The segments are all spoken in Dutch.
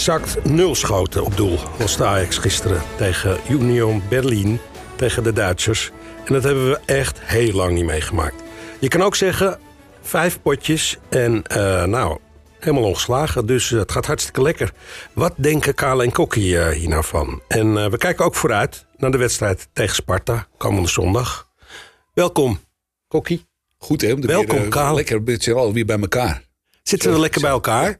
exact nul schoten op doel. Was de Ajax gisteren tegen Union Berlin, tegen de Duitsers. En dat hebben we echt heel lang niet meegemaakt. Je kan ook zeggen, vijf potjes en uh, nou, helemaal ongeslagen. Dus het gaat hartstikke lekker. Wat denken Kale en Kokkie uh, hier nou van? En uh, we kijken ook vooruit naar de wedstrijd tegen Sparta, komende zondag. Welkom, Kokkie. Goed hè, om de Welkom, weer, Kale. lekker we zitten alweer bij elkaar. Zitten we lekker bij elkaar?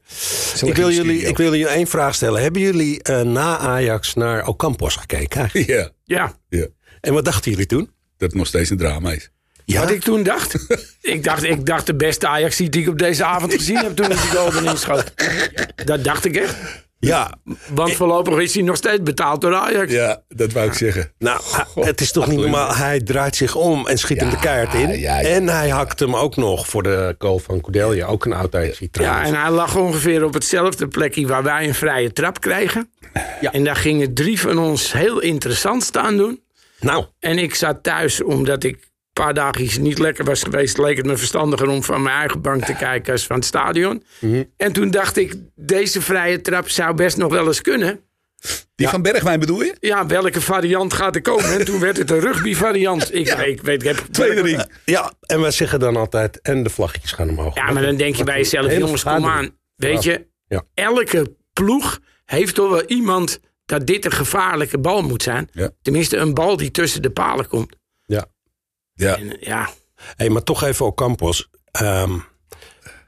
Ik wil, jullie, ik wil jullie één vraag stellen. Hebben jullie uh, na Ajax naar Ocampos gekeken? Ja. Ja. ja. En wat dachten jullie toen? Dat het nog steeds een drama is. Ja? Wat ik toen dacht? ik dacht? Ik dacht de beste Ajax die ik op deze avond gezien heb toen hij die goal erin schoot. Dat dacht ik echt. Ja. Want voorlopig is hij nog steeds betaald door Ajax. Ja, dat wou ik zeggen. Nou, God. het is toch niet normaal. Hij draait zich om en schiet ja, hem de keihard in. Ja, ja, en hij hakt hem ook nog voor de goal van Kudelja. Ook een oud Ajax Ja, en hij lag ongeveer op hetzelfde plekje waar wij een vrije trap kregen. Ja. En daar gingen drie van ons heel interessant staan doen. Nou. En ik zat thuis omdat ik paar dagen niet lekker was geweest, leek het me verstandiger om van mijn eigen bank te kijken als van het stadion. Mm -hmm. En toen dacht ik, deze vrije trap zou best nog wel eens kunnen. Die ja. van Bergwijn bedoel je? Ja, welke variant gaat er komen? En toen werd het een rugby variant. Ik, ja. weet, ik weet, ik heb tweede ring. Ja, en wij zeggen dan altijd, en de vlaggetjes gaan omhoog. Ja, maar dan denk je bij jezelf, jongens, kom aan. Weet je, ja. elke ploeg heeft toch wel iemand dat dit een gevaarlijke bal moet zijn. Tenminste, een bal die tussen de palen komt. Ja. En, ja. Hey, maar toch even op Campos. Um,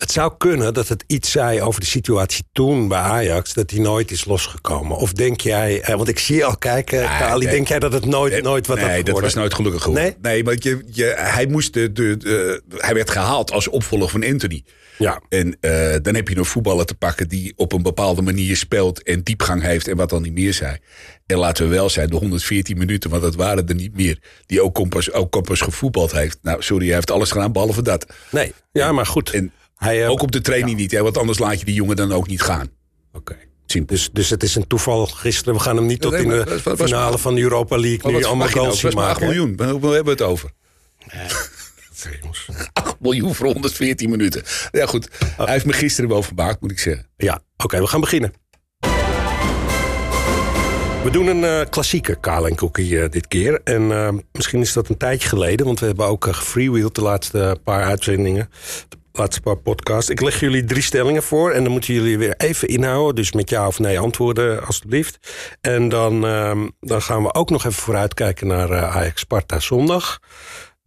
het zou kunnen dat het iets zei over de situatie toen bij Ajax... dat hij nooit is losgekomen. Of denk jij... Want ik zie je al kijken, nee, Kali. Nee. Denk jij dat het nooit, nee, nooit wat nee, Nee, dat was nooit gelukkig geworden. Nee? Nee, want je, je, hij, moest de, de, de, hij werd gehaald als opvolger van Anthony. Ja. En uh, dan heb je een voetballer te pakken die op een bepaalde manier speelt... en diepgang heeft en wat dan niet meer zei. En laten we wel zijn, de 114 minuten, want dat waren er niet meer... die ook Kompas, ook Kompas gevoetbald heeft. Nou, sorry, hij heeft alles gedaan behalve dat. Nee, ja, maar goed. En, hij, uh, ook op de training niet, hè, want anders laat je die jongen dan ook niet gaan. Oké. Okay. Dus, dus het is een toeval gisteren. We gaan hem niet tot in de finale van de Europa League nu allemaal goals zien maken. 8 miljoen. Hoeveel hebben we het over? Nee. 8 miljoen voor 114 minuten. Ja goed, oh. hij heeft me gisteren wel verbaasd, moet ik zeggen. Ja, oké, we gaan beginnen. We doen een uh, klassieke Kale en Cookie uh, dit keer. En uh, misschien is dat een tijdje geleden, want we hebben ook gefreewheeld de laatste paar uitzendingen. Laatste paar podcasts. Ik leg jullie drie stellingen voor en dan moeten jullie weer even inhouden. Dus met ja of nee antwoorden, alstublieft. En dan, ehm, dan gaan we ook nog even vooruitkijken naar Ajax Sparta zondag.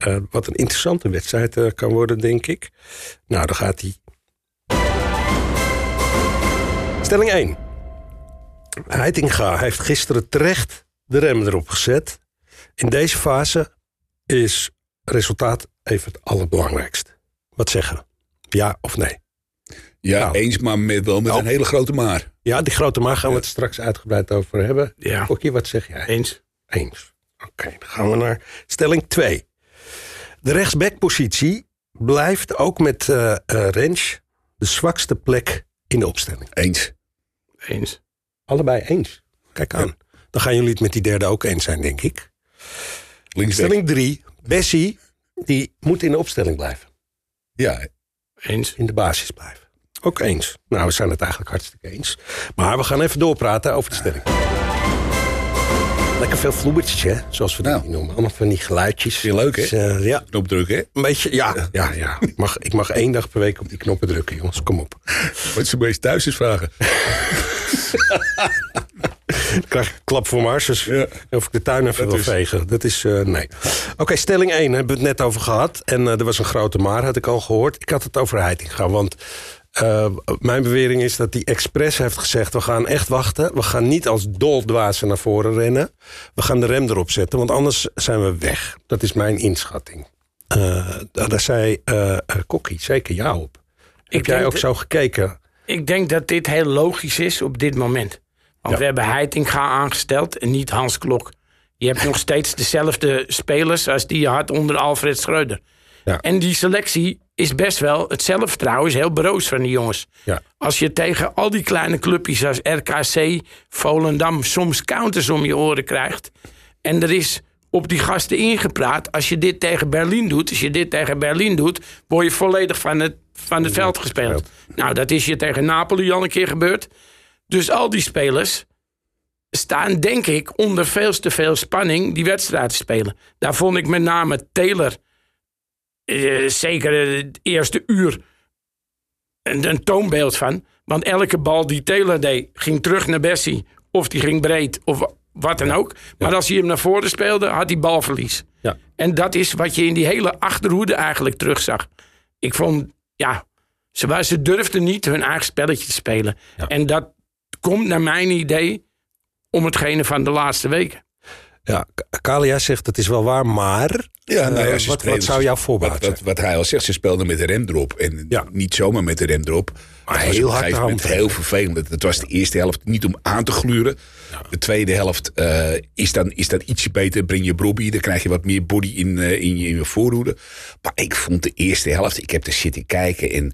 Uh, wat een interessante wedstrijd uh, kan worden, denk ik. Nou, dan gaat hij. Stelling 1. Heitinga heeft gisteren terecht de rem erop gezet. In deze fase is resultaat even het allerbelangrijkst. Wat zeggen we? Ja of nee? Ja, nou, eens, maar met, wel met nou, een hele grote maar. Ja, die grote maar gaan we het straks uitgebreid over hebben. Ja. Kokkie, wat zeg jij? Eens. Eens. Oké, okay, dan gaan we naar stelling 2. De rechtsbackpositie blijft ook met uh, uh, Rens de zwakste plek in de opstelling. Eens. Eens. Allebei eens. Kijk aan. Ja. Dan gaan jullie het met die derde ook eens zijn, denk ik. Linksback. Stelling 3. Bessie, die moet in de opstelling blijven. Ja. Eens. In de basis blijven. Ook eens. Nou, we zijn het eigenlijk hartstikke eens. Maar we gaan even doorpraten over de stelling. Lekker veel vloebertjes, hè? Zoals we dat nou. noemen. Allemaal van die geluidjes. Heel leuk, hè? Dus, uh, ja. Knop drukken, hè? Een beetje, ja. ja, ja. Ik, mag, ik mag één dag per week op die knoppen drukken, jongens. Kom op. Wat ze meest thuis is vragen. ik krijg een klap voor mijn. Ja. Of ik de tuin even dat wil is... vegen. Dat is, uh, nee. Oké, okay, stelling 1 hebben we het net over gehad. En uh, er was een grote maar, had ik al gehoord. Ik had het over Heitinga, want... Uh, mijn bewering is dat hij expres heeft gezegd... we gaan echt wachten. We gaan niet als doldwazen naar voren rennen. We gaan de rem erop zetten, want anders zijn we weg. Dat is mijn inschatting. Uh, daar zei uh, Kokkie zeker ja op. Heb jij ook dat, zo gekeken? Ik denk dat dit heel logisch is op dit moment. Want ja. we hebben Heitinga aangesteld en niet Hans Klok. Je hebt nog steeds dezelfde spelers als die je had onder Alfred Schreuder. Ja. En die selectie is best wel, het zelfvertrouwen is heel broos van die jongens. Ja. Als je tegen al die kleine clubjes als RKC, Volendam soms counters om je oren krijgt. En er is op die gasten ingepraat. Als je dit tegen Berlin doet, als je dit tegen Berlin doet, word je volledig van het, van het veld gespeeld. Nou, dat is je tegen Napoli al een keer gebeurd. Dus al die spelers staan, denk ik, onder veel te veel spanning die wedstrijd te spelen. Daar vond ik met name Taylor, eh, zeker het eerste uur, een, een, toonbeeld van. Want elke bal die Taylor deed, ging terug naar Bessie. Of die ging breed, of wat dan ook. Maar als hij hem naar voren speelde, had hij balverlies. Ja. En dat is wat je in die hele achterhoede eigenlijk terugzag. Ik vond, ja, ze, ze durfden niet hun eigen spelletje te spelen. En dat komt naar mijn idee om hetgene van de laatste weken. Ja, Kalia zegt het is wel waar, maar ja, nou ja, uh, wat, wat, zou jouw voorbeeld wat, wat, hij al zegt, ze speelden met de rem erop. En ja. niet zomaar met de rem erop. Maar heel hard heel vervelend. Het was de eerste helft niet om aan te gluren. Ja. De tweede helft uh, is, dan, is dat ietsje beter. Breng je Bobby, dan krijg je wat meer body in, uh, in, je, in je voorhoede. Maar ik vond de eerste helft, ik heb er zitten kijken en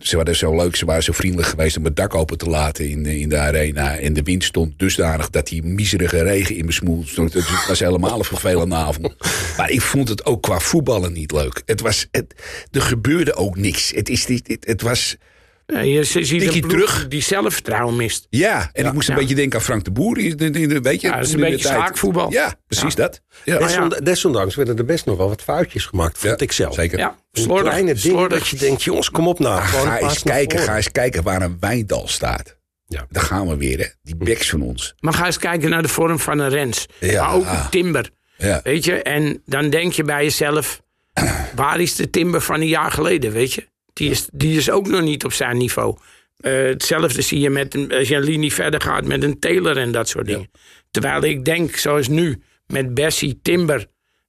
ze waren zo leuk, ze waren zo vriendelijk geweest om het dak open te laten in, in de arena. En de wind stond dusdanig dat die miserige regen in stond. Het was helemaal een vervelende avond. Maar ik vond het ook qua voetballen niet leuk. Het was, het, er gebeurde ook niks. Het, is, het, het was ja, je ziet een terug. die zelfvertrouwen mist. Ja, en ik moest een beetje denken aan Frank de Boer. Weet je, ja, dat is een beetje zaakvoetbal. Ja, precies dat. Ja. Desondanks werden er best nog wel wat foutjes gemaakt, vond ik zelf. Zeker. Ja, slordig, kleine dingen dat je denkt, jongens, kom op nou. Ga eens, kijken, ga eens kijken waar een wijndal staat. Ja. Daar gaan we weer, hè. Die beks van ons. Maar ga eens kijken naar de vorm van een Rens. Ja. Maar ook een Timber. Ja. Weet je, en dan denk je bij jezelf... waar is de Timber van een jaar geleden, weet je? Die is, die is ook nog niet op zijn niveau. Uh, hetzelfde zie je met een, als je een linie verder gaat met een Taylor en dat soort dingen. Terwijl ik denk, zoals nu, met Bessie, Timber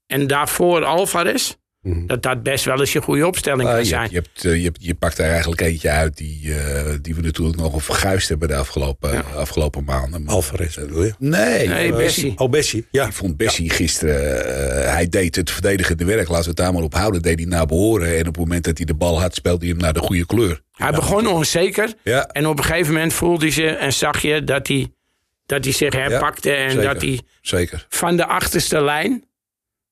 en daarvoor Alvarez. Mhm. Dat dat best wel eens je goede opstelling kan zijn. Je, hebt, eh, je, je, pakt er eigenlijk eentje uit die, uh, die we natuurlijk nog verguisd hebben de afgelopen, ja. afgelopen maanden. Alvarez bedoel je? Nee, nee uh, Bessie. Oh, Bessie. Ja. Ik vond Bessie ja. gisteren, hij deed het verdedigende werk. Laten we het daar maar op houden. Deed hij naar behoren. En op het moment dat hij de bal had, speelde hij hem naar de goede kleur. Hij begon onzeker. Ja. En op een gegeven moment voelde je en zag je dat hij, dat hij zich herpakte. en zeker. dat hij zeker. van de achterste lijn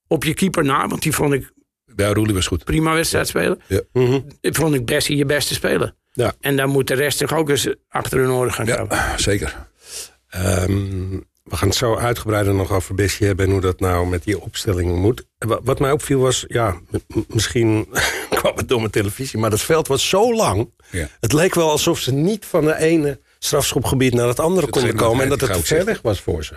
op je keeper na. Want die vond ik ja, Roelie was goed. Prima wedstrijd spelen. Ja. Mm -hmm. Vond ik Bessie je beste speler. Ja. En dan moet de rest zich ook eens achter hun oren gaan ja, Zeker. Um, we gaan het zo uitgebreider nog over Bessie hebben... en hoe dat nou met die opstelling moet. Wat mij opviel was, ja, misschien kwam het door mijn televisie... maar dat veld was zo lang. Ja. Het leek wel alsof ze niet van de ene strafschopgebied naar het andere konden komen... en dat het ver weg was voor ze.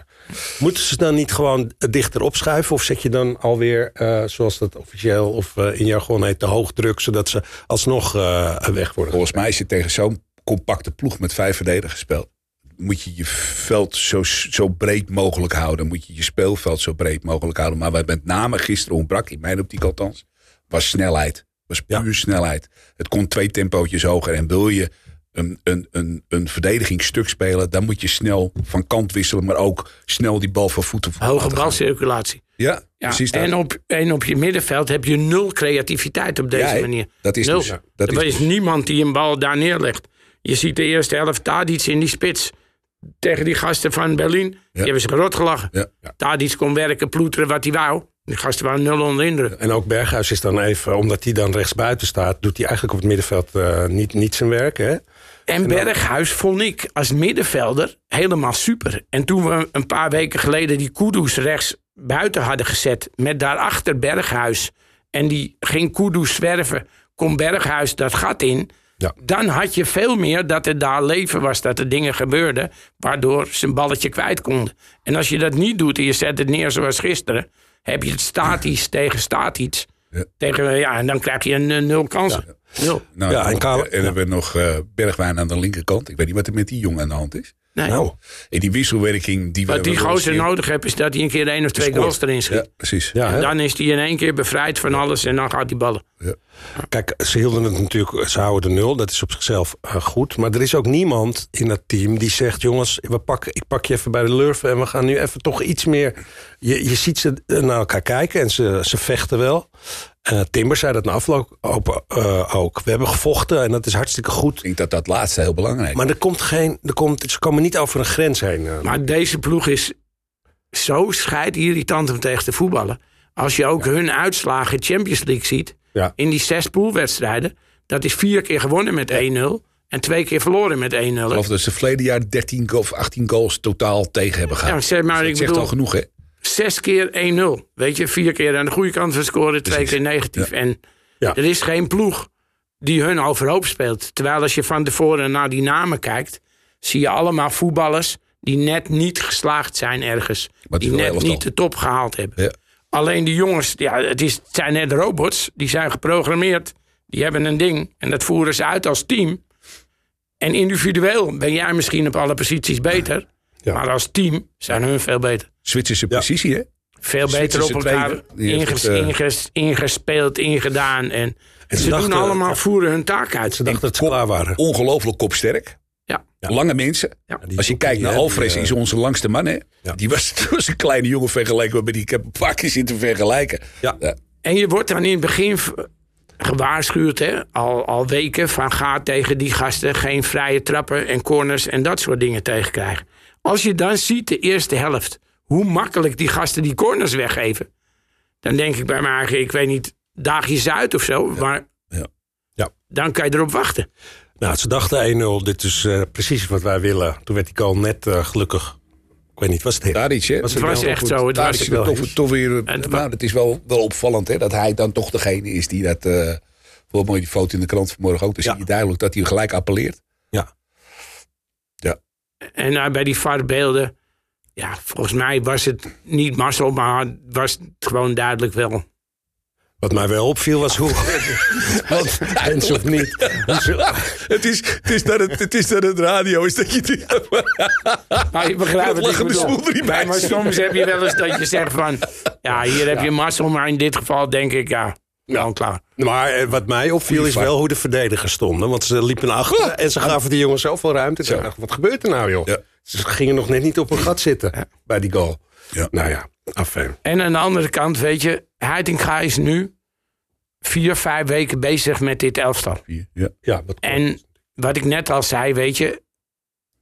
Moeten ze dan niet gewoon dichter opschuiven... of zet je dan alweer, uh, zoals dat officieel of uh, in jargon heet... te hoog druk, zodat ze alsnog uh, weg worden? Volgens mij is het tegen zo'n compacte ploeg met vijf verdedigers gespeeld moet je je veld zo, zo breed mogelijk houden. Moet je je speelveld zo breed mogelijk houden. Maar wat met name gisteren ontbrak, in mijn optiek althans, was snelheid. Was puur snelheid. Het kon twee tempootjes hoger. En wil je een, een, een, een verdedigingsstuk spelen, dan moet je snel van kant wisselen, maar ook snel die bal van voeten Hoge balcirculatie. Ja, ja, precies. En op, en op je middenveld heb je nul creativiteit op deze ja, manier. Dat is nul. Dus, dat er is, is dus. niemand die een bal daar neerlegt. Je ziet de eerste helft Tadic in die spits tegen die gasten van Berlin. Ja. Die hebben ze rot gelachen. Ja. Tadic kon werken, ploeteren wat hij wou. Die gasten waren nul onder indruk. En ook Berghuis is dan even, omdat hij dan rechtsbuiten staat... doet hij eigenlijk op het middenveld uh, niet, niet zijn werk, hè? En Berghuis vond ik als middenvelder helemaal super. En toen we een paar weken geleden die Kudus rechts buiten hadden gezet... met daarachter Berghuis... en die ging Kudus zwerven, kon Berghuis dat gat in... Ja. Dan had je veel meer dat er daar leven was, dat er dingen gebeurden... waardoor ze een balletje kwijt konden. En als je dat niet doet en je zet het neer zoals gisteren... heb je het statisch tegen statisch. Ja. Tegen, ja, en dan krijg je een, een nul kansen. Ja. Nul. Nou, ja, en, Karel, en hebben we nog uh, Bergwijn aan de linkerkant. Ik weet niet wat er met die jongen aan de hand is. Nee. Nou, in die wisselwerking die Wat we die gozer nodig heeft, is dat hij een keer één of twee goals erin schiet. Ja, precies. Ja, en dan is hij in één keer bevrijd van alles en dan gaat hij ballen. Ja. Kijk, ze hielden het natuurlijk, ze houden de nul, dat is op zichzelf uh, goed. Maar er is ook niemand in dat team die zegt: jongens, we pakken, ik pak je even bij de lurven en we gaan nu even toch iets meer. Je, je ziet ze naar elkaar kijken en ze, ze vechten wel. Uh, Timber zei dat na afloop uh, ook. We hebben gevochten en dat is hartstikke goed. Ik denk dat dat laatste heel belangrijk is. Maar er komt geen, er komt, ze komen niet over een grens heen. Uh. Maar deze ploeg is zo irritant om tegen te voetballen. Als je ook ja. hun uitslagen Champions League ziet. Ja. In die zes poolwedstrijden. Dat is vier keer gewonnen met 1-0. En twee keer verloren met 1-0. Ik geloof dat ze verleden jaar 13 of 18 goals totaal tegen hebben gehad. Ja, zeg maar, dus ik zegt al genoeg, hè? Zes keer 1-0. Weet je, vier keer aan de goede kant scoren, twee keer negatief. En er is geen ploeg die hun overhoop speelt. Terwijl als je van tevoren naar die namen kijkt, zie je allemaal voetballers die net niet geslaagd zijn ergens. Die net niet de top gehaald hebben. Ja. Alleen die jongens, ja, het, is, het zijn net robots, die zijn geprogrammeerd. Die hebben een ding en dat voeren ze uit als team. En individueel ben jij misschien op alle posities beter. Maar als team zijn hun veel beter. Zwitserse precisie, hè? Veel beter op elkaar inges, uh... inges, ingespeeld, ingedaan. En, en ze, doen allemaal, voeren hun taak uit. Ze dachten dat ze klaar waren. Ongelooflijk kopsterk. Ja. Lange mensen. Ja. Als je kijkt naar Alfred, is onze langste man. Hè? Die was, was een kleine jongen vergeleken met die ik heb een paar keer zitten vergelijken. Ja. En je wordt dan in het begin gewaarschuwd, hè? Al, al weken, van ga tegen die gasten geen vrije trappen en corners en dat soort dingen tegenkrijgen. Als je dan ziet de eerste helft, hoe makkelijk die gasten die corners weggeven, dan denk ik bij mij eigen, ik weet niet, daag je ze uit of zo, maar ja. Ja. dan kan je erop wachten. Nou, ze dachten 1-0, dit is uh, precies wat wij willen. Toen werd die goal net uh, gelukkig ik weet niet, was het Daar iets, hè? Was het, was echt zo. Het was wel toch, toch weer, het, nou, het is wel, wel opvallend hè, dat hij dan toch degene is die dat... Uh, bijvoorbeeld mooi die foto in de krant vanmorgen ook. Dan ja. zie je duidelijk dat hij gelijk appelleert. Ja. Ja. En uh, bij die vaarbeelden... Ja, volgens mij was het niet Marcel, maar was het gewoon duidelijk wel wat mij wel opviel was hoe. Want eens of niet. het, is, het, is dat het, het is dat het radio is dat je. maar je begrijpt het niet. Maar soms heb je wel eens dat je zegt van. Ja, hier heb je Marcel, maar in dit geval denk ik ja. Nou, klaar. Maar eh, wat mij opviel is wel hoe de verdedigers stonden. Want ze liepen achter en ze gaven die jongens zoveel ruimte. Ik dacht, wat gebeurt er nou, joh? Ze gingen nog net niet op een gat zitten bij die goal. Nou ja, afijn. En aan de andere kant, weet je, Heitinga is nu vier, vijf weken bezig met dit elftal. Ja. Ja, en wat ik net al zei, weet je,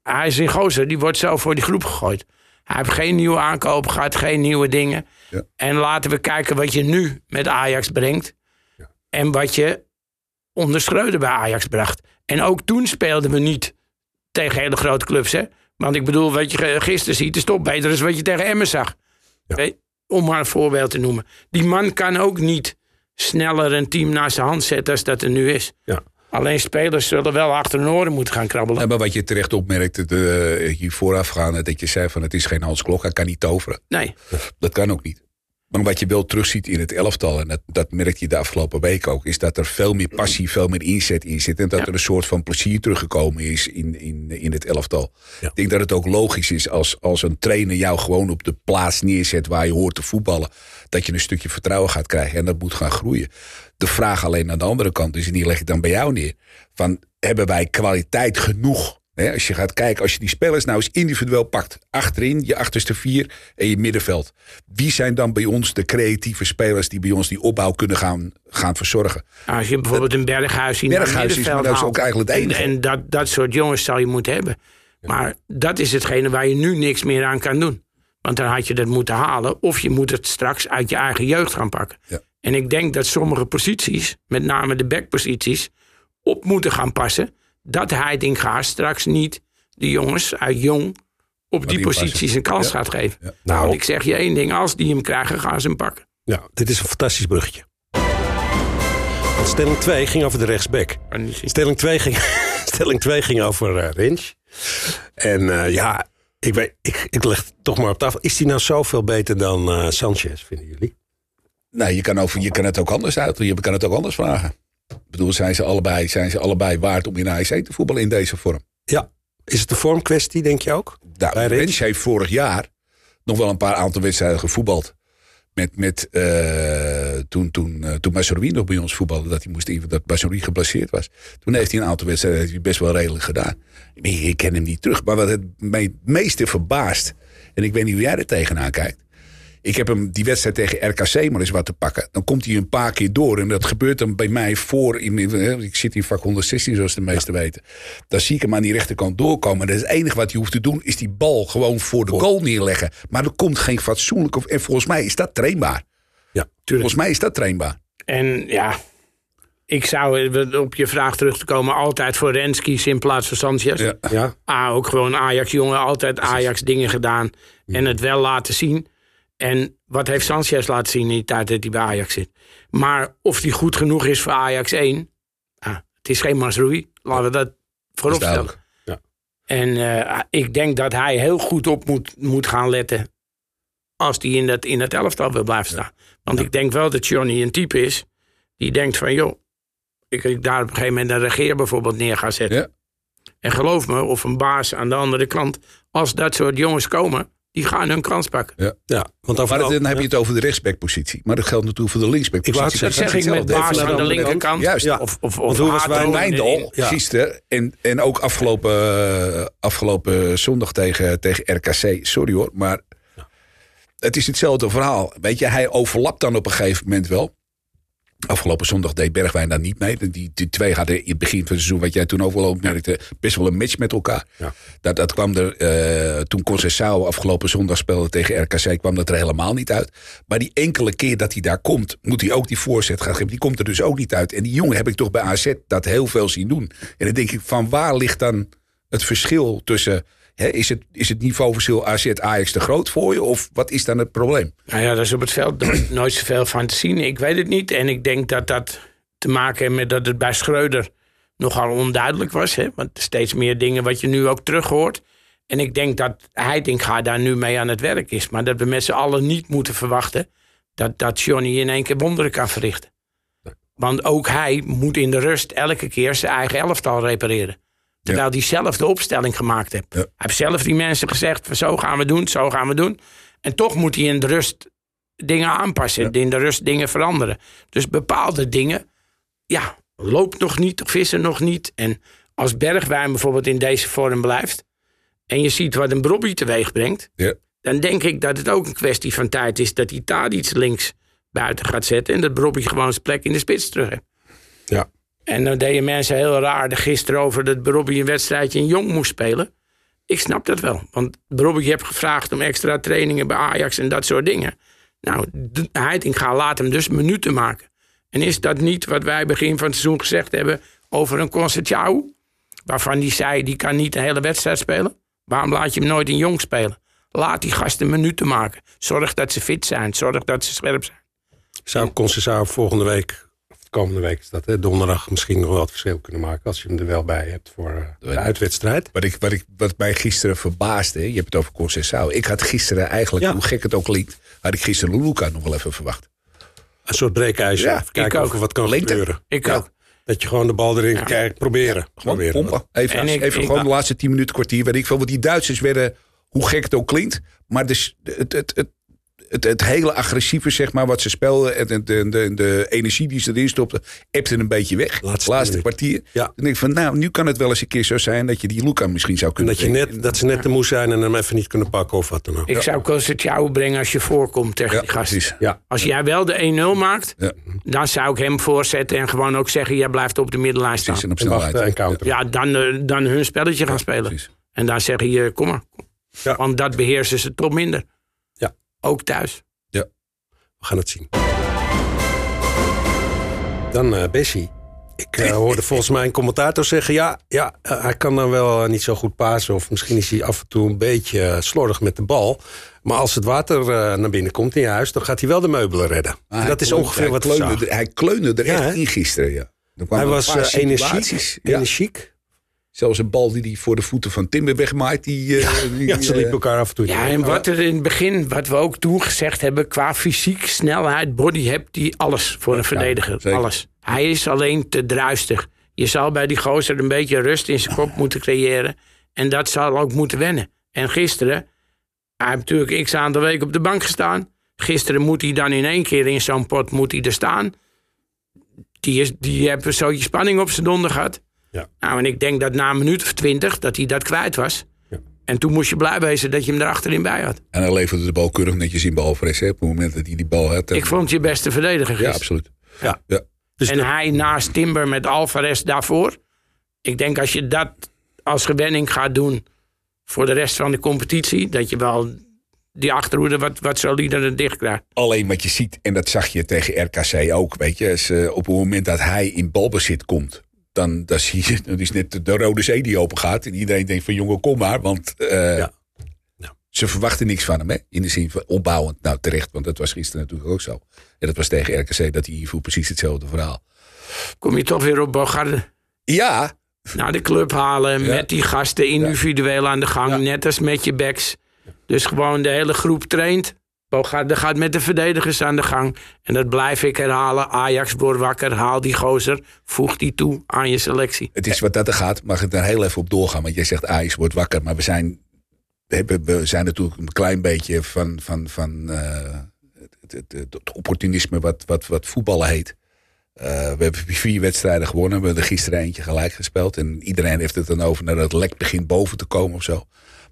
hij is een gozer, die wordt zo voor die groep gegooid. Hij heeft geen nieuwe aankoop gehad, geen nieuwe dingen. Ja. En laten we kijken wat je nu met Ajax brengt. Ja. En wat je onder Schreuder bij Ajax bracht. En ook toen speelden we niet tegen hele grote clubs. Hè? Want ik bedoel, wat je gisteren ziet, is toch beter dan wat je tegen Emmen zag. Ja. Om maar een voorbeeld te noemen. Die man kan ook niet sneller een team naar zijn hand zetten als dat er nu is. Ja. Alleen spelers zullen wel achter hun oren moeten gaan krabbelen. Ja, maar wat je terecht opmerkte de, hier voorafgaande, dat je zei van het is geen Hans Klok, hij kan niet toveren. Nee. Dat kan ook niet. Maar wat je wel terugziet in het elftal, en dat, dat merk je de afgelopen week ook, is dat er veel meer passie, veel meer inzet in zit. En dat er een soort van plezier teruggekomen is in, in, in het elftal. Ik denk dat het ook logisch is als, als een trainer jou gewoon op de plaats neerzet waar je hoort te voetballen. Dat je een stukje vertrouwen gaat krijgen en dat moet gaan groeien. De vraag alleen aan de andere kant is, en die leg ik dan bij jou neer. Van, hebben wij kwaliteit genoeg als je gaat kijken, als je die spelers nou eens individueel pakt. Achterin, je achterste vier en je middenveld. Wie zijn dan bij ons de creatieve spelers die bij ons die opbouw kunnen gaan, gaan verzorgen? Als je bijvoorbeeld een Berghuis in Berghuis is, dat is ook eigenlijk het enige. En, en, dat, dat soort jongens zou je moeten hebben. Maar dat is hetgene waar je nu niks meer aan kan doen. Want dan had je dat moeten halen. Of je moet het straks uit je eigen jeugd gaan pakken. Ja. En ik denk dat sommige posities, met name de backposities, op moeten gaan passen dat Heitinga straks niet de jongens uit Jong op die, posities een kans gaat geven. Nou, ik zeg je één ding, als die hem krijgen, gaan ze hem pakken. Ja, dit is een fantastisch bruggetje. stelling 2 ging over de rechtsback. Stelling 2 ging, stelling 2 ging over uh, Rinch. En uh, ja, ik, weet, ik, ik leg het toch maar op tafel. Is hij nou zoveel beter dan uh, Sanchez, vinden jullie? Nee, je kan, over, je kan het ook anders uit. Je kan het ook anders vragen. Ik bedoel, zijn ze, allebei, zijn ze allebei waard om in AEC te voetballen in deze vorm? Ja. Is het de vormkwestie, denk je ook? Nou, Rens heeft vorig jaar nog wel een paar aantal wedstrijden gevoetbald. Met, met uh, toen, toen, uh, toen nog bij ons voetbalde, dat hij moest dat Masserie geblesseerd was. Toen heeft hij een aantal wedstrijden heeft hij best wel redelijk gedaan. Ik ken hem niet terug. Maar wat het mij meeste verbaast, en ik weet niet hoe jij er tegenaan kijkt. Ik heb hem die wedstrijd tegen RKC maar eens wat te pakken. Dan komt hij een paar keer door. En dat gebeurt dan bij mij voor. In, ik zit in vak 116, zoals de meesten weten. Dan zie ik hem aan die rechterkant doorkomen. En het enige wat hij hoeft te doen, is die bal gewoon voor de goal neerleggen. Maar er komt geen fatsoenlijk. En volgens mij is dat trainbaar. Ja, tuurlijk. Volgens mij is dat trainbaar. En ja, ik zou op je vraag terug te komen altijd voor Rens kiezen in plaats van Sanchez. Ja. ja. Ah, ook gewoon Ajax-jongen, altijd Ajax-dingen gedaan. En het wel laten zien. En wat heeft Sanchez laten zien in die tijd dat hij bij Ajax zit? Maar of hij goed genoeg is voor Ajax 1, ah, het is geen Masroei. Laten we dat voorop stellen. Ja. En uh, ik denk dat hij heel goed op moet, moet gaan letten als hij in het, in het elftal wil blijven staan. Want ik denk wel dat Johnny een type is die denkt van... joh, ik, ik daar op een gegeven moment een regeer bijvoorbeeld neer ga zetten. Ja. En geloof me, of een baas aan de andere kant... als dat soort jongens komen, die gaan hun kans pakken. Ja, ja want over maar dan heb je het over de rechtsbackpositie. Maar dat geldt natuurlijk voor de linksbackpositie. Dat zeg ik met baas aan de, linkerkant. Juist. Ja. Of, of, of hoe was bij Wijndal gisteren en, en ook afgelopen, afgelopen zondag tegen, tegen RKC. Sorry hoor, maar het is hetzelfde verhaal. Weet je, hij overlapt dan op een gegeven moment wel. Afgelopen zondag deed Bergwijn daar niet mee. Die, die twee hadden in het begin van het seizoen, wat jij toen ook wel opmerkte, best wel een match met elkaar. Ja. Dat, dat kwam er, uh, toen Concessao afgelopen zondag speelde tegen RKC, kwam dat er helemaal niet uit. Maar die enkele keer dat hij daar komt, moet hij ook die voorzet gaan geven. Die komt er dus ook niet uit. En die jongen heb ik toch bij AZ dat heel veel zien doen. En dan denk ik, van waar ligt dan het verschil tussen is, het, is het niveauverschil AZ Ajax te groot voor je? Of wat is dan het probleem? Nou ja, dat is op het veld nooit zoveel van te zien. Ik weet het niet. En ik denk dat dat te maken heeft met dat het bij Schreuder nogal onduidelijk was. Hè? Want steeds meer dingen wat je nu ook terug hoort. En ik denk dat Heitinga daar nu mee aan het werk is. Maar dat we met z'n allen niet moeten verwachten dat, dat Johnny in één keer wonderen kan verrichten. Want ook hij moet in de rust elke keer zijn eigen elftal repareren. Terwijl hij zelf de opstelling gemaakt heeft. Hij heeft zelf die mensen gezegd: zo gaan we doen, zo gaan we doen. En toch moet hij in de rust dingen aanpassen, in de rust dingen veranderen. Dus bepaalde dingen, ja, loopt nog niet, er nog niet. En als Bergwijn bijvoorbeeld in deze vorm blijft. en je ziet wat een Brobby teweeg brengt. Ja. dan denk ik dat het ook een kwestie van tijd is dat hij daar iets links buiten gaat zetten. en dat Brobby gewoon zijn plek in de spits terug heeft. Ja. En dan deden mensen heel raar gisteren over dat Robbie een wedstrijdje in Jong moest spelen. Ik snap dat wel. Want Robbie heeft gevraagd om extra trainingen bij Ajax en dat soort dingen. Nou, Heitinga laat hem dus minuten maken. En is dat niet wat wij begin van het seizoen gezegd hebben over een Concertjau? Waarvan die zei, die kan niet de hele wedstrijd spelen. Waarom laat je hem nooit in Jong spelen? Laat die gasten minuten maken. Zorg dat ze fit zijn. Zorg dat ze scherp zijn. Zou Concessao volgende week komende week is dat, hè, donderdag misschien nog wel het verschil kunnen maken. Als je hem er wel bij hebt voor uh, de uitwedstrijd. Wat, ik, wat, ik, wat mij gisteren verbaasde, je hebt het over Concessao. Ik had gisteren eigenlijk, hoe gek het ook klinkt, had ik gisteren Luluka nog wel even verwacht. Een soort breekijzer. Ja, kijken of wat kan gebeuren. Ik ook. Dat je gewoon de bal erin ja. kijkt, proberen. gewoon proberen. pompen. Even, ik, even gewoon de laatste tien minuten, kwartier, weet ik veel. Want die Duitsers werden, hoe gek het ook klinkt, maar dus het, het, het, het, het hele agressieve, zeg maar, wat ze speelden. En de, de, de, energie die ze erin stopten, ebte een beetje weg. Laatste, laatste kwartier. Ja. Dan denk ik van, nou, nu kan het wel eens een keer zo zijn dat je die Luca misschien zou kunnen dat, je net, dat ze net te moe zijn en hem even niet kunnen pakken of wat dan ook. Ik zou jou brengen als je voorkomt tegen die gasten. Ja. Als jij wel de 1-0 maakt, dan zou ik hem voorzetten en gewoon ook zeggen, jij blijft op de middenlijn staan. En op snelheid. En counter. Ja, dan, eh, dan hun spelletje gaan spelen. En dan zeg je, kom maar. Want dat beheersen ze toch minder. Ook thuis. Ja, we gaan het zien. Dan uh, Bessie. Ik uh, hoorde volgens mij een commentator zeggen... ja, ja uh, hij kan dan wel niet zo goed pasen... of misschien is hij af en toe een beetje slordig met de bal. Maar als het water naar binnen komt in je huis... dan gaat hij wel de meubelen redden. dat is ongeveer wat kleunde, Hij kleunde er echt in gisteren, ja. Hij was energiek, energiek. Zelfs een bal die hij voor de voeten van Timber wegmaakt. Die, ja, die, ja, ze liepen elkaar af en toe. Ja, en wat er in het begin, wat we ook toen gezegd hebben... qua fysiek, snelheid, body, hebt die alles voor een verdediger. alles. Hij is alleen te druistig. Je zal bij die gozer een beetje rust in zijn kop moeten creëren. En dat zal ook moeten wennen. En gisteren, hij heeft natuurlijk x aantal weken op de bank gestaan. Gisteren moet hij dan in één keer in zo'n pot moet hij er staan. Die, is, die hebben zootje spanning op zijn donder gehad. Ja. Nou, en ik denk dat na een minuut of twintig dat hij dat kwijt was. Ja. En toen moest je blij wezen dat je hem er achterin bij had. En hij leverde de bal keurig netjes in balvres op het moment dat hij die bal had. Ik vond je beste verdediger Ja, absoluut. Ja. ja. Dus en hij naast Timber met Alvarez daarvoor. Ik denk als je dat als gewenning gaat doen voor de rest van de competitie, dat je wel die achterhoede wat, wat solider en dicht krijgt. Alleen wat je ziet, en dat zag je tegen RKC ook, weet je, is, uh, op het moment dat hij in balbezit komt, dan, dan zie je, dat is net de Rode Zee die open gaat. En iedereen denkt van jongen, kom maar, want uh, ja. Ja. ze verwachten niks van hem, hè? in de zin van opbouwend. Nou, terecht, want dat was gisteren natuurlijk ook zo. En dat was tegen RKC, dat hij invoert precies hetzelfde verhaal. Kom je toch weer op Bogarde? Ja. Naar de club halen, ja. met die gasten individueel aan de gang, net als met je backs. Dus gewoon de hele groep traint. Bogarde gaat met de verdedigers aan de gang. En dat blijf ik herhalen. Ajax wordt wakker, haal die gozer. Voeg die toe aan je selectie. Het is wat dat er gaat. Mag ik daar heel even op doorgaan? Want jij zegt Ajax wordt wakker. Maar we zijn, we zijn natuurlijk een klein beetje van, van, van uh, het, opportunisme wat, wat, wat voetballen heet. Uh, we hebben vier wedstrijden gewonnen. We hebben er gisteren eentje gelijk gespeeld. En iedereen heeft het dan over dat het lek begint boven te komen of zo.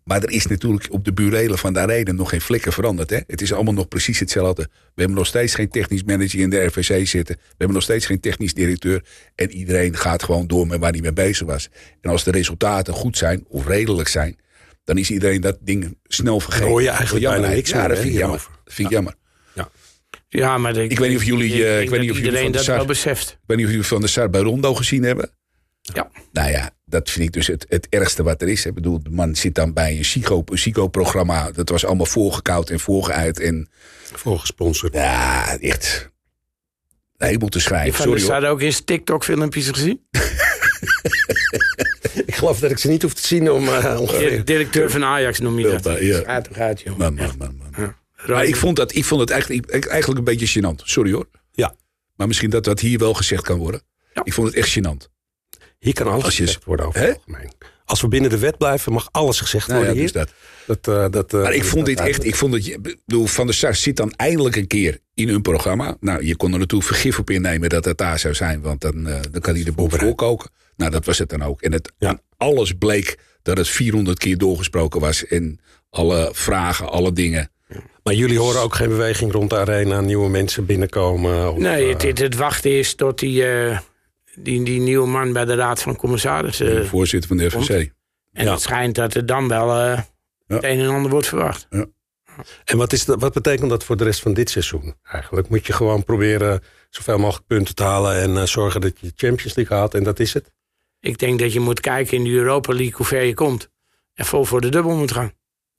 Maar er is natuurlijk op de burelen van de arena nog geen flikker veranderd. Hè? Het is allemaal nog precies hetzelfde. We hebben nog steeds geen technisch manager in de RVC zitten. We hebben nog steeds geen technisch directeur. En iedereen gaat gewoon door met waar hij mee bezig was. En als de resultaten goed zijn, of redelijk zijn... dan is iedereen dat ding snel vergeten. hoor je eigenlijk bijna niks ja, dat vind ik jammer. Dat vind ik jammer. Ja, maar ik, weet niet of jullie, uh, ik weet niet of jullie van de dat Sar, wel beseft. Ik weet niet of jullie van de Sar bij Rondo gezien hebben. Ja. Nou ja, dat vind ik dus het, het ergste wat er is. Ik bedoel, de man zit dan bij een psycho-programma. Dat was allemaal voorgekoud en voorgeuit. En, Voorgesponsord. Ja, echt. Moet te schrijven. Sorry Sar ook eens TikTok-filmpjes gezien? ik geloof dat ik ze niet hoef te zien om uh, ongeveer. De directeur van Ajax noem je dat. Ja. Gaat joh. Man, man, man. man. Ja. Maar ik vond, dat, ik vond het eigenlijk, eigenlijk een beetje gênant. Sorry hoor. Ja. Maar misschien dat dat hier wel gezegd kan worden. Ja. Ik vond het echt gênant. Hier kan alles je- gezegd worden over Hè? het algemeen. Als we binnen de wet blijven, mag alles gezegd Nou ja, worden dus hier. dat. Dat, eh, dat, eh, Maar ik vond dit echt, ik vond dat je, bedoel, Van der Sar zit dan eindelijk een keer in hun programma. Nou, je kon er natuurlijk vergif op innemen dat het daar zou zijn, want dan, eh, dan kan hij de boel voorkoken. Nou, dat was het dan ook. En het, Ja. aan alles bleek dat het 400 keer doorgesproken was. En alle vragen, alle dingen. Maar jullie horen ook geen beweging rond de arena, nieuwe mensen binnenkomen. Of, Nee, het, het, het wachten is tot die, eh, die, die nieuwe man bij de Raad van Commissarissen. de voorzitter van de FVC. en ja. het schijnt dat er dan wel eh, het een en ander wordt verwacht. En wat, is dat, wat betekent dat voor de rest van dit seizoen eigenlijk? Moet je gewoon proberen zoveel mogelijk punten te halen en eh, zorgen dat je de Champions League haalt en dat is het? Ik denk dat je moet kijken in de Europa League hoe ver je komt. En vol voor de dubbel moet gaan.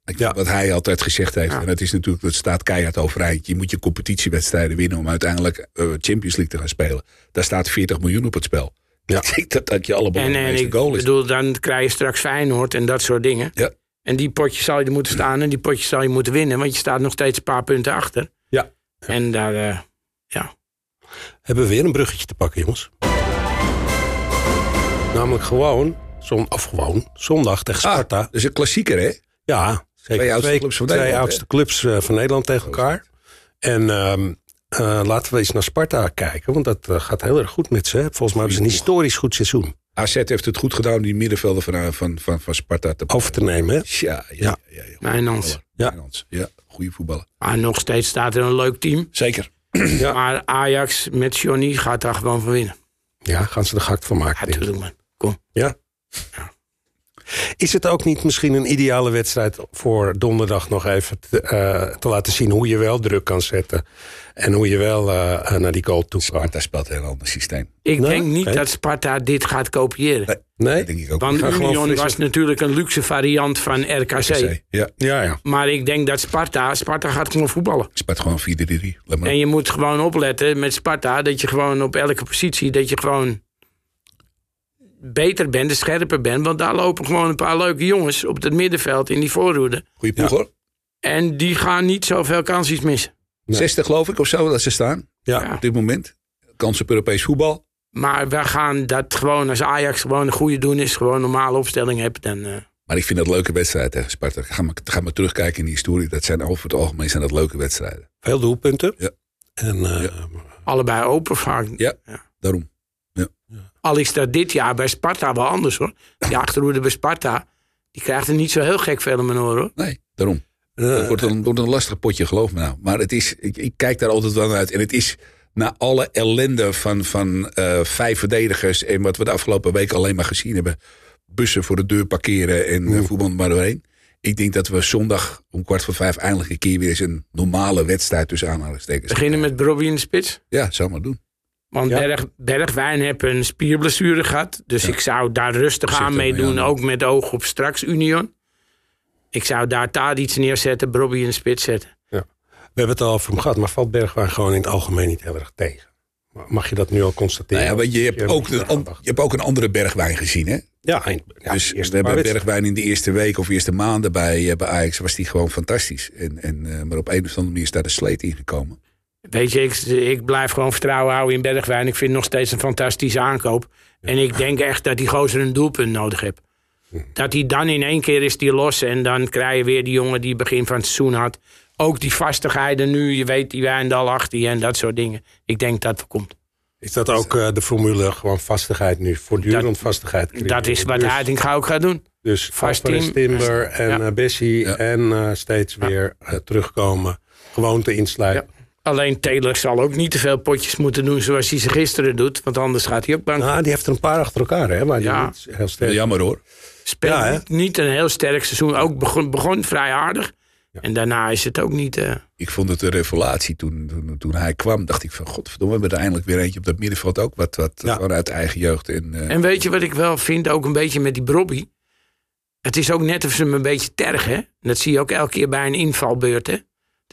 Ik- Ja. Wat hij altijd gezegd heeft. Ja. En dat is natuurlijk, dat staat keihard overeind. Je moet je competitiewedstrijden winnen om uiteindelijk eh, Champions League te gaan spelen. Daar staat 40 miljoen op het spel. Ja. Ik denk dat dat je allemaal En, en ik goal is. bedoel, dan krijg je straks Feyenoord en dat soort dingen. Ja. En die potjes zal je moeten staan en die potjes zal je moeten winnen. Want je staat nog steeds een paar punten achter. Ja. En daar, eh, Hebben we weer een bruggetje te pakken, jongens? Namelijk gewoon, zon, of gewoon, zondag tegen Ah, Sparta. dat is een klassieker, hè? Ja, zeker. Twee oudste clubs van twee Nederland, oudste clubs eh, van Nederland tegen elkaar. En ehm, eh, laten we eens naar Sparta kijken, want dat eh, gaat heel erg goed met ze. hè. Volgens mij hebben ze een historisch goed seizoen AZ heeft het goed gedaan om die middenvelden van, van, van, van Sparta te over te nemen. Hè? Ja, ja, Ja. ja. ja, Nijnans. Ja. Nijnans. ja goede voetballer. Maar nog steeds staat er een leuk team. Zeker. Ja. Maar Ajax met Johnny gaat daar gewoon van winnen. Ja, gaan ze er gakt van maken. Ja, denk ik. tuurlijk man. Kom. Ja. Is het ook niet misschien een ideale wedstrijd voor donderdag nog even te, eh, te laten zien hoe je wel druk kan zetten? En hoe je wel eh, eh, naar die goal toe kan? Sparta speelt een heel ander systeem. Ik Nee? denk niet dat Sparta dit gaat kopiëren. Nee? Dat denk ik ook. Want Union was natuurlijk een luxe variant van RKC. Ja, Ja, ja. Maar ik denk dat Sparta, Sparta gaat gewoon voetballen. speelt gewoon 4-3-3. Laat maar. En je moet gewoon opletten met Sparta dat je gewoon op elke positie, dat je gewoon beter bent, scherper bent. Want daar lopen gewoon een paar leuke jongens op het middenveld in die voorhoede. Goeie ploeg Ja. hoor. En die gaan niet zoveel kansjes missen. Nee. 60 geloof ik of zo dat ze staan. ja. Ja. Op dit moment. Kans op Europees voetbal. Maar we gaan dat gewoon als Ajax gewoon een goede doen is, gewoon een normale opstelling hebt. Dan, eh, Maar ik vind dat leuke wedstrijden tegen Sparta. Ga maar, ga maar terugkijken in die historie. Dat zijn over het algemeen zijn dat leuke wedstrijden. Veel doelpunten. Ja. En eh, allebei open vaak. Ja, daarom. Al is dat dit jaar bij Sparta wel anders hoor. Die achterhoede bij Sparta, die krijgt er niet zo heel gek veel in hoor. Nee, daarom. eh, Het wordt een, wordt een lastig potje, geloof me nou. Maar het is, ik, ik kijk daar altijd wel naar uit. En het is na alle ellende van, van eh, vijf verdedigers... en wat we de afgelopen weken alleen maar gezien hebben... bussen voor de deur parkeren en uh, voetbal maar doorheen... ik denk dat we zondag om kwart voor vijf eindelijk een keer weer eens een normale wedstrijd tussen aanhalingstekens. Beginnen met Robbie in de spits? Ja, zou maar doen. Want Ja. Berg, Bergwijn heeft een spierblessure gehad. Dus ik zou daar rustig Zit aan meedoen. mee aan. Ook met oog op straks Union. Ik zou daar iets neerzetten. Robbie in de spits zetten. We hebben het al over hem gehad, maar valt Bergwijn gewoon in het algemeen niet heel erg tegen? Mag je dat nu al constateren? Nou ja, want je hebt, Heb ook een, an- je hebt ook een andere bergwijn gezien, hè? Ja, ja, dus we eerste wedstrijden. bergwijn in de eerste week of eerste maanden bij, eh, bij Ajax was die gewoon fantastisch. En, en, eh, maar op een of andere manier is daar de sleet in gekomen. Weet je, ik, ik blijf gewoon vertrouwen houden in Bergwijn. Ik vind het nog steeds een fantastische aankoop. En ik denk echt dat die gozer een doelpunt nodig heeft. Dat hij dan in één keer is die los. En dan krijg je weer die jongen die begin van het seizoen had. Ook die vastigheden nu. Je weet, die Wijndal achter je en dat soort dingen. Ik denk dat het komt. Is dat ook eh, de formule, gewoon vastigheid nu? Voortdurend Dat- vastigheid. creëren. Dat is wat dus, Heitinga ook gaat doen. Dus vast team. Timber en Ja. eh, Bessie Ja. en eh, steeds weer eh, terugkomen. Gewoonte insluiten. Alleen Taylor zal ook niet te veel potjes moeten doen zoals hij ze gisteren doet. Want anders gaat hij ook bank. Nou, die heeft er een paar achter elkaar, hè? Maar die Ja. niet heel sterk. Jammer hoor. Speelt Ja, niet, een heel sterk seizoen. Ook begon, begon vrij aardig. En daarna is het ook niet... eh, Ik vond het een revelatie toen, toen, toen hij kwam. Dacht ik van, godverdomme, we hebben er eindelijk weer eentje op dat middenveld ook. Wat, wat Ja. gewoon uit eigen jeugd. En, eh, En weet je wat ik wel vind, ook een beetje met die Brobby? Het is ook net of ze hem een beetje tergen. En dat zie je ook elke keer bij een invalbeurt. Hè?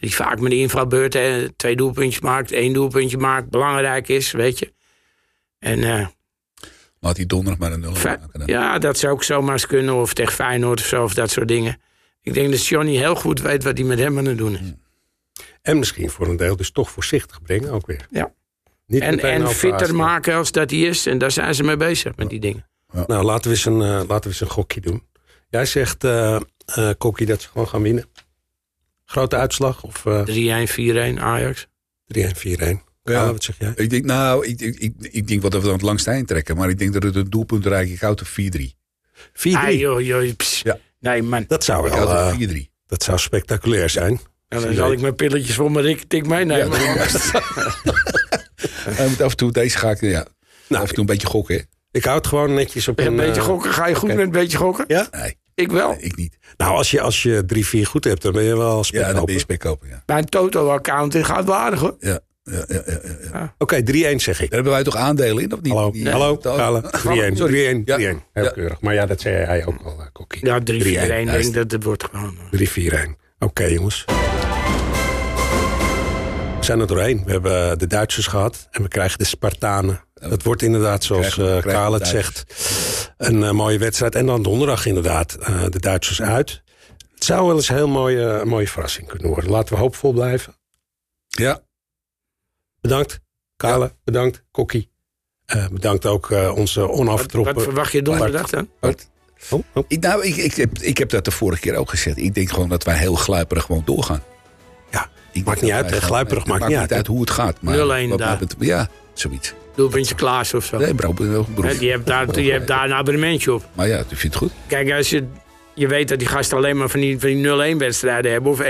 Dat hij vaak met de invalbeurt hè, twee doelpuntjes maakt, één doelpuntje maakt, belangrijk is, weet je. En eh, Laat hij donderdag maar een nul maken. dan. ja, dat zou ook zomaar eens kunnen, of tegen Feyenoord of zo, of dat soort dingen. Ik denk dat Johnny heel goed weet wat hij met hem aan het doen is. En misschien voor een deel dus toch voorzichtig brengen ook weer. Ja. Niet En, en fitter maken als dat hij is. En daar zijn ze mee bezig, met die dingen. Nou, laten we eens een, eh, laten we eens een gokje doen. Jij zegt, eh eh, Kokkie, dat ze gewoon gaan winnen. Grote uitslag of eh 3-1, 4-1, Ajax. 3-1, 4-1? Ja. Ja. wat zeg jij? Ik denk, nou, ik, ik, ik, ik denk wat dat we dan het langste eind trekken. Maar ik denk dat het een doelpunt raak ik houd op 4-3. 4-3. Ah, joh, joh, pss. Ja. Nee, man. Dat zou Ik wel houd eh, op 4-3. dat zou spectaculair zijn. En dan zal ik mijn pilletjes voor mijn rik- tik meenemen. Hij moet af en toe deze ga ik, ja. Nou, af en toe een beetje gokken? Ik houd gewoon netjes op Een een... beetje eh, gokken. Ga je goed met een beetje gokken? Ja? Nee, Ik wel. ik niet. Nou, als je, als je 3-4 goed hebt, dan ben je wel spek Ja, dan ben je spek open, ja. Mijn Toto-account dit gaat wel aardig hoor. Ja, ja, ja, ja, ja. Oké, 3-1 zeg ik. Daar hebben wij toch aandelen in, of niet? Hallo, Die- hallo, die- Galen. 3-1, 3-1, 3-1. Sorry. Ja. Heel Ja. keurig. Maar ja, dat zei hij ook al, eh, Kokkie. Ja, 3 4 1 Ja, is- denk dat het wordt gewoon. 3-4-1. Oké, jongens. We zijn er doorheen. We hebben de Duitsers gehad en we krijgen de Spartanen. Dat wordt inderdaad, zoals eh Kaal het Duitsers. zegt, een eh, mooie wedstrijd. En dan donderdag inderdaad eh, de Duitsers uit. Het zou wel eens een heel mooie, een mooie verrassing kunnen worden. Laten we hoopvol blijven. Ja, Bedankt, Kale. Bedankt, Kokkie. Eh, bedankt ook eh, onze Wat, onafgetrokken... wat verwacht je donderdag dan? Bart. Oh, oh. Ik, nou, ik, ik, heb, ik heb dat de vorige keer ook gezegd. Ik denk gewoon dat wij heel gluiperig gewoon doorgaan. Ja, Ik Maakt niet uit, Gluiperig het maakt niet uit, hoe het gaat. maar 0-1 wat mij daar. betreft- Ja, zoiets. Doelpuntje Klaas of zo. Nee, bro, bro, bro. Hè, Je hebt, daar, je hebt daar een abonnementje op. Maar ja, ik vind het goed. Kijk, als je, je weet dat die gasten alleen maar van die, van die 0-1 wedstrijden hebben of 1-0.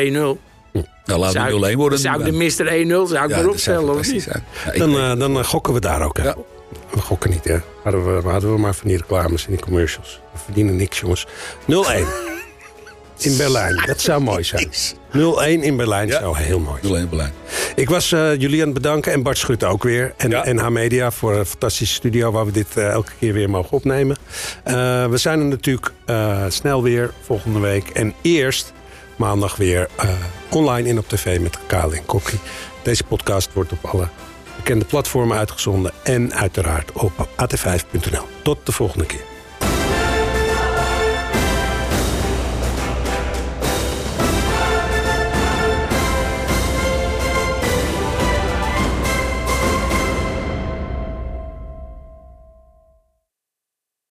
Nou, laat Zou, het 0-1 worden. zou ik de. Mr. 1-0 zou ik Ja, dat zou opstellen of niet? Ja, Dan, eh, dan eh, gokken we daar ook. Hè. Ja. We gokken niet, hè. Hadden we, hadden we maar van die reclames en die commercials. We verdienen niks, jongens. 0-1. In Berlijn. Dat zou mooi zijn. 0-1 in Berlijn Ja. zou heel mooi zijn. 0-1 Berlijn. Ik was eh jullie aan het bedanken en Bart Schutte ook weer. En Ja. NH Media voor een fantastische studio waar we dit eh, elke keer weer mogen opnemen. Eh, we zijn er natuurlijk eh, snel weer volgende week. En eerst maandag weer eh, online in op tv met Kale en Kokkie. Deze podcast wordt op alle bekende platformen uitgezonden. En uiteraard op at5.nl. Tot de volgende keer.